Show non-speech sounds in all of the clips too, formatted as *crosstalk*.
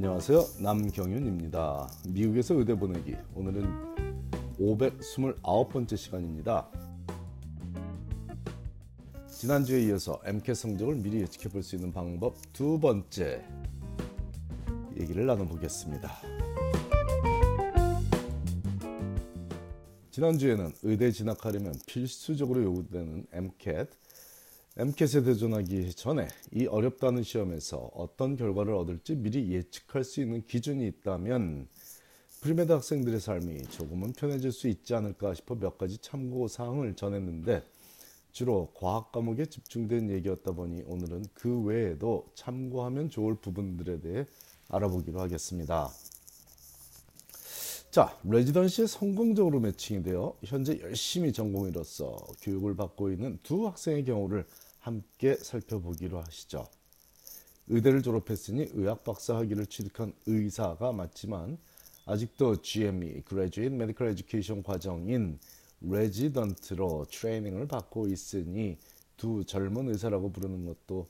안녕하세요. 남경윤입니다. 미국에서 의대 보내기. 오늘은 529번째 시간입니다. 지난주에 이어서 MCAT 성적을 미리 예측해 볼 수 있는 방법 두 번째 얘기를 나눠보겠습니다. 지난주에는 의대 진학하려면 필수적으로 요구되는 MCAT MCAT에 도전하기 전에 이 어렵다는 시험에서 어떤 결과를 얻을지 미리 예측할 수 있는 기준이 있다면 premed 학생들의 삶이 조금은 편해질 수 있지 않을까 싶어 몇 가지 참고 사항을 전했는데 주로 과학 과목에 집중된 얘기였다 보니 오늘은 그 외에도 참고하면 좋을 부분들에 대해 알아보기로 하겠습니다. 자, residency에 성공적으로 matching이 되어 현재 열심히 전공의로서 교육을 받고 있는 두 학생의 경우를 함께 살펴보기로 하시죠. 의대를 졸업했으니 의학 박사 학위를 취득한 의사가 맞지만 아직도 GME (Graduate Medical Education) 과정인 레지던트로 트레이닝을 받고 있으니 두 젊은 의사라고 부르는 것도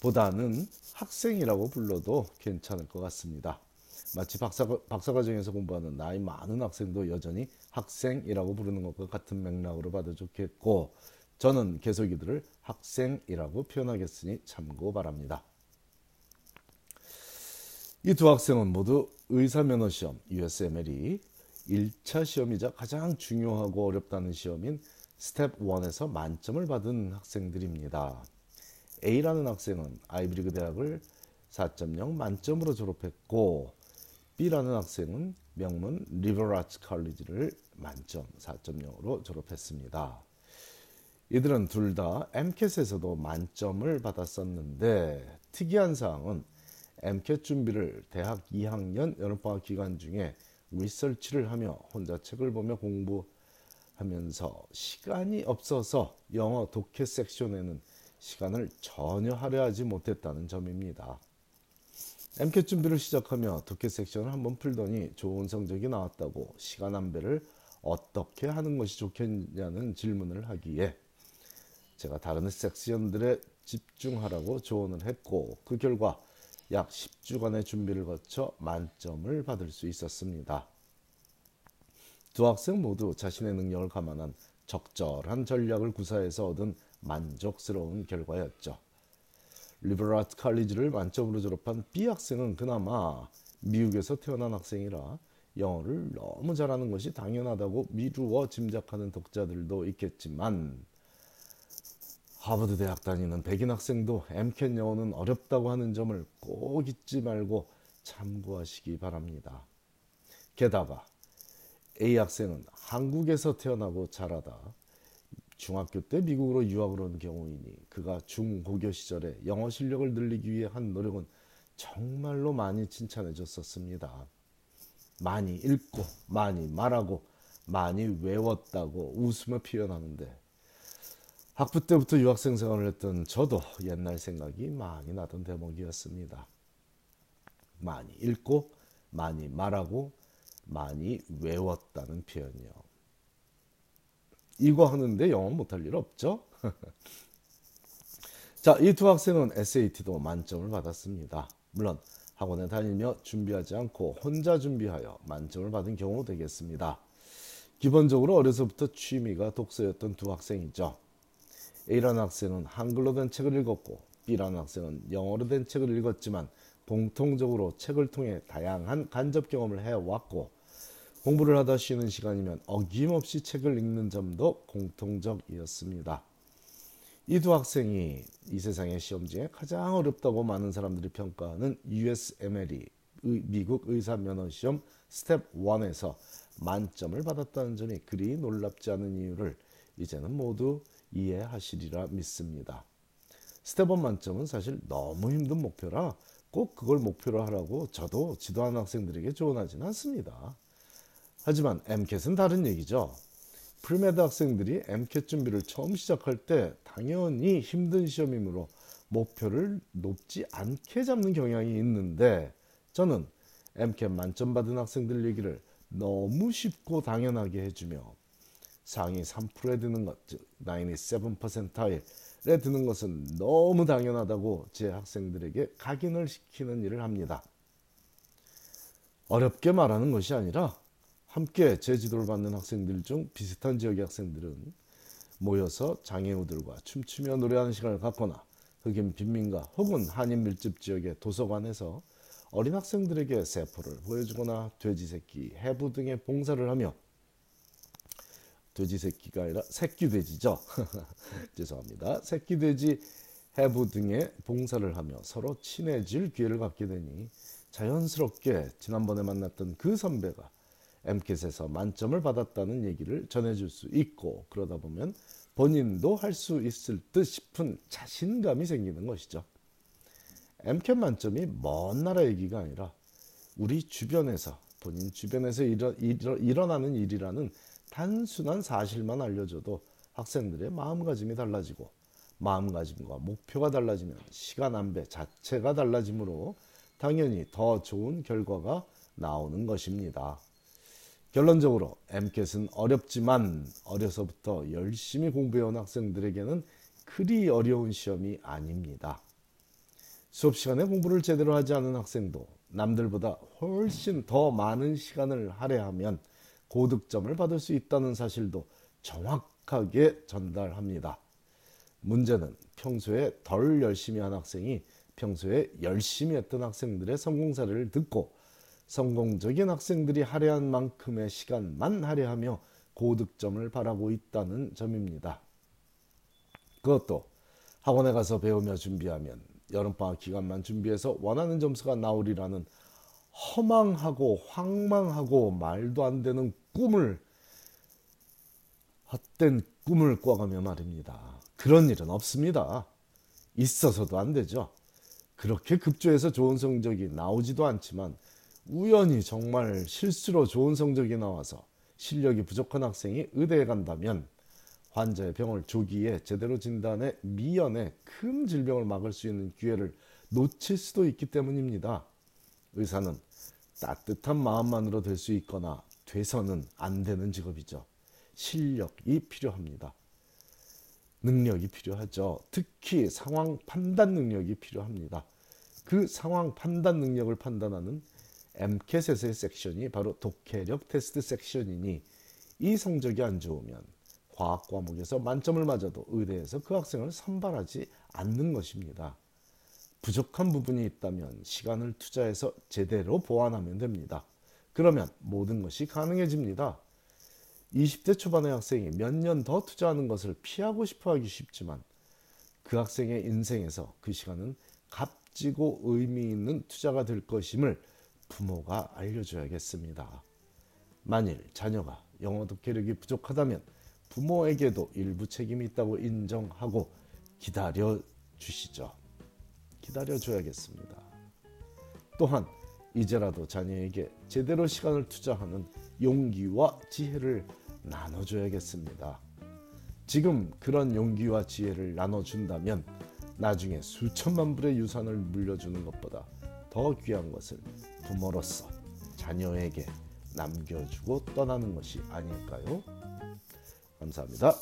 보다는 학생이라고 불러도 괜찮을 것 같습니다. 마치 박사, 박사과정에서 공부하는 나이 많은 학생도 여전히 학생이라고 부르는 것과 같은 맥락으로 봐도 좋겠고 저는 계속 이들을 학생이라고 표현하겠으니 참고 바랍니다. 이 두 학생은 모두 의사면허 시험 USMLE 1차 시험이자 가장 중요하고 어렵다는 시험인 스텝 1에서 만점을 받은 학생들입니다. A라는 학생은 아이비리그 대학을 4.0 만점으로 졸업했고 B라는 학생은 명문 리버라츠 칼리지를 만점 4.0으로 졸업했습니다. 이들은 둘 다 MCAT에서도 만점을 받았었는데 특이한 사항은 MCAT 준비를 대학 2학년 여름방학 기간 중에 리서치를 하며 혼자 책을 보며 공부하면서 시간이 없어서 영어 독해 섹션에는 시간을 전혀 할애하지 못했다는 점입니다. MCAT 준비를 시작하며 독해 섹션을 한번 풀더니 좋은 성적이 나왔다고 시간 한 배를 어떻게 하는 것이 좋겠냐는 질문을 하기에 제가 다른 섹션들에 집중하라고 조언을 했고 그 결과 약 10주간의 준비를 거쳐 만점을 받을 수 있었습니다. 두 학생 모두 자신의 능력을 감안한 적절한 전략을 구사해서 얻은 만족스러운 결과였죠. 리버라트 칼리지를 만점으로 졸업한 B 학생은 그나마 미국에서 태어난 학생이라 영어를 너무 잘하는 것이 당연하다고 미루어 짐작하는 독자들도 있겠지만 하버드 대학 다니는 백인 학생도 MCAT 영어는 어렵다고 하는 점을 꼭 잊지 말고 참고하시기 바랍니다. 게다가 A 학생은 한국에서 태어나고 자라다 중학교 때 미국으로 유학을 온 경우이니 그가 중고교 시절에 영어 실력을 늘리기 위해 한 노력은 정말로 많이 칭찬해 줬었습니다. 많이 읽고 많이 말하고 많이 외웠다고 웃으며 표현하는데 학부 때부터 유학생 생활을 했던 저도 옛날 생각이 많이 나던 대목이었습니다. 많이 읽고 많이 말하고 많이 외웠다는 표현이요. 이거 하는데 영어 못할 일 없죠? *laughs* 자, 이 두 학생은 SAT도 만점을 받았습니다. 물론 학원에 다니며 준비하지 않고 혼자 준비하여 만점을 받은 경우 되겠습니다. 기본적으로 어려서부터 취미가 독서였던 두 학생이죠. A라는 학생은 한글로 된 책을 읽었고 B라는 학생은 영어로 된 책을 읽었지만 공통적으로 책을 통해 다양한 간접 경험을 해왔고 공부를 하다 쉬는 시간이면 어김없이 책을 읽는 점도 공통적이었습니다. 이 두 학생이 이 세상의 시험 중에 가장 어렵다고 많은 사람들이 평가하는 USMLE 미국 의사 면허 시험 스텝 1에서 만점을 받았다는 점이 그리 놀랍지 않은 이유를 이제는 모두 이해하시리라 믿습니다. 스텝1 만점은 사실 너무 힘든 목표라 꼭 그걸 목표로 하라고 저도 지도하는 학생들에게 조언하지는 않습니다. 하지만 MCAT은 다른 얘기죠. premed 학생들이 MCAT 준비를 처음 시작할 때 당연히 힘든 시험이므로 목표를 높지 않게 잡는 경향이 있는데 저는 MCAT 만점 받은 학생들 얘기를 너무 쉽고 당연하게 해주며 상위 3%에 드는 것, 즉 97%에 드는 것은 너무 당연하다고 제 학생들에게 각인을 시키는 일을 합니다. 어렵게 말하는 것이 아니라 함께 제 지도를 받는 학생들 중 비슷한 지역의 학생들은 모여서 장애우들과 춤추며 노래하는 시간을 갖거나 흑인 빈민가 혹은 한인 밀집 지역의 도서관에서 어린 학생들에게 세포를 보여주거나 돼지 새끼, 해부 등의 봉사를 하며 돼지 새끼가 아니라 새끼 돼지죠. *laughs* 죄송합니다. 새끼 돼지 해부 등의 봉사를 하며 서로 친해질 기회를 갖게 되니 자연스럽게 지난번에 만났던 그 선배가 엠켓에서 만점을 받았다는 얘기를 전해줄 수 있고 그러다 보면 본인도 할 수 있을 듯 싶은 자신감이 생기는 것이죠. 엠켓 만점이 먼 나라 얘기가 아니라 우리 주변에서 본인 주변에서 일어, 일어, 일어나는 일이라는 단순한 사실만 알려줘도 학생들의 마음가짐이 달라지고 마음가짐과 목표가 달라지면 시간 안배 자체가 달라지므로 당연히 더 좋은 결과가 나오는 것입니다. 결론적으로 MCAT은 어렵지만 어려서부터 열심히 공부해온 학생들에게는 그리 어려운 시험이 아닙니다. 수업 시간에 공부를 제대로 하지 않은 학생도 남들보다 훨씬 더 많은 시간을 할애하면 고득점을 받을 수 있다는 사실도 정확하게 전달합니다. 문제는 평소에 덜 열심히 한 학생이 평소에 열심히 했던 학생들의 성공 사례를 듣고 성공적인 학생들이 할애한 만큼의 시간만 할애하며 고득점을 바라고 있다는 점입니다. 그것도 학원에 가서 배우며 준비하면 여름방학 기간만 준비해서 원하는 점수가 나오리라는 허망하고 황망하고 말도 안 되는 꿈을 헛된 꿈을 꿔가며 말입니다. 그런 일은 없습니다. 있어서도 안 되죠. 그렇게 급조해서 좋은 성적이 나오지도 않지만 우연히 정말 실수로 좋은 성적이 나와서 실력이 부족한 학생이 의대에 간다면 환자의 병을 조기에 제대로 진단해 미연에 큰 질병을 막을 수 있는 기회를 놓칠 수도 있기 때문입니다. 의사는 따뜻한 마음만으로 될 수 있거나 돼서는 안 되는 직업이죠. 실력이 필요합니다. 능력이 필요하죠. 특히 상황 판단 능력이 필요합니다. 그 상황 판단 능력을 판단하는 MCAT에서의 섹션이 바로 독해력 테스트 섹션이니 이 성적이 안 좋으면 과학 과목에서 만점을 맞아도 의대에서 그 학생을 선발하지 않는 것입니다. 부족한 부분이 있다면 시간을 투자해서 제대로 보완하면 됩니다. 그러면 모든 것이 가능해집니다. 20대 초반의 학생이 몇 년 더 투자하는 것을 피하고 싶어 하기 쉽지만 그 학생의 인생에서 그 시간은 값지고 의미 있는 투자가 될 것임을 부모가 알려줘야겠습니다. 만일 자녀가 영어 독해력이 부족하다면 부모에게도 일부 책임이 있다고 인정하고 기다려 주시죠. 기다려 줘야겠습니다. 또한 이제라도 자녀에게 제대로 시간을 투자하는 용기와 지혜를 나눠줘야겠습니다. 지금 그런 용기와 지혜를 나눠준다면 나중에 수천만 불의 유산을 물려주는 것보다 더 귀한 것을 부모로서 자녀에게 남겨주고 떠나는 것이 아닐까요? 감사합니다.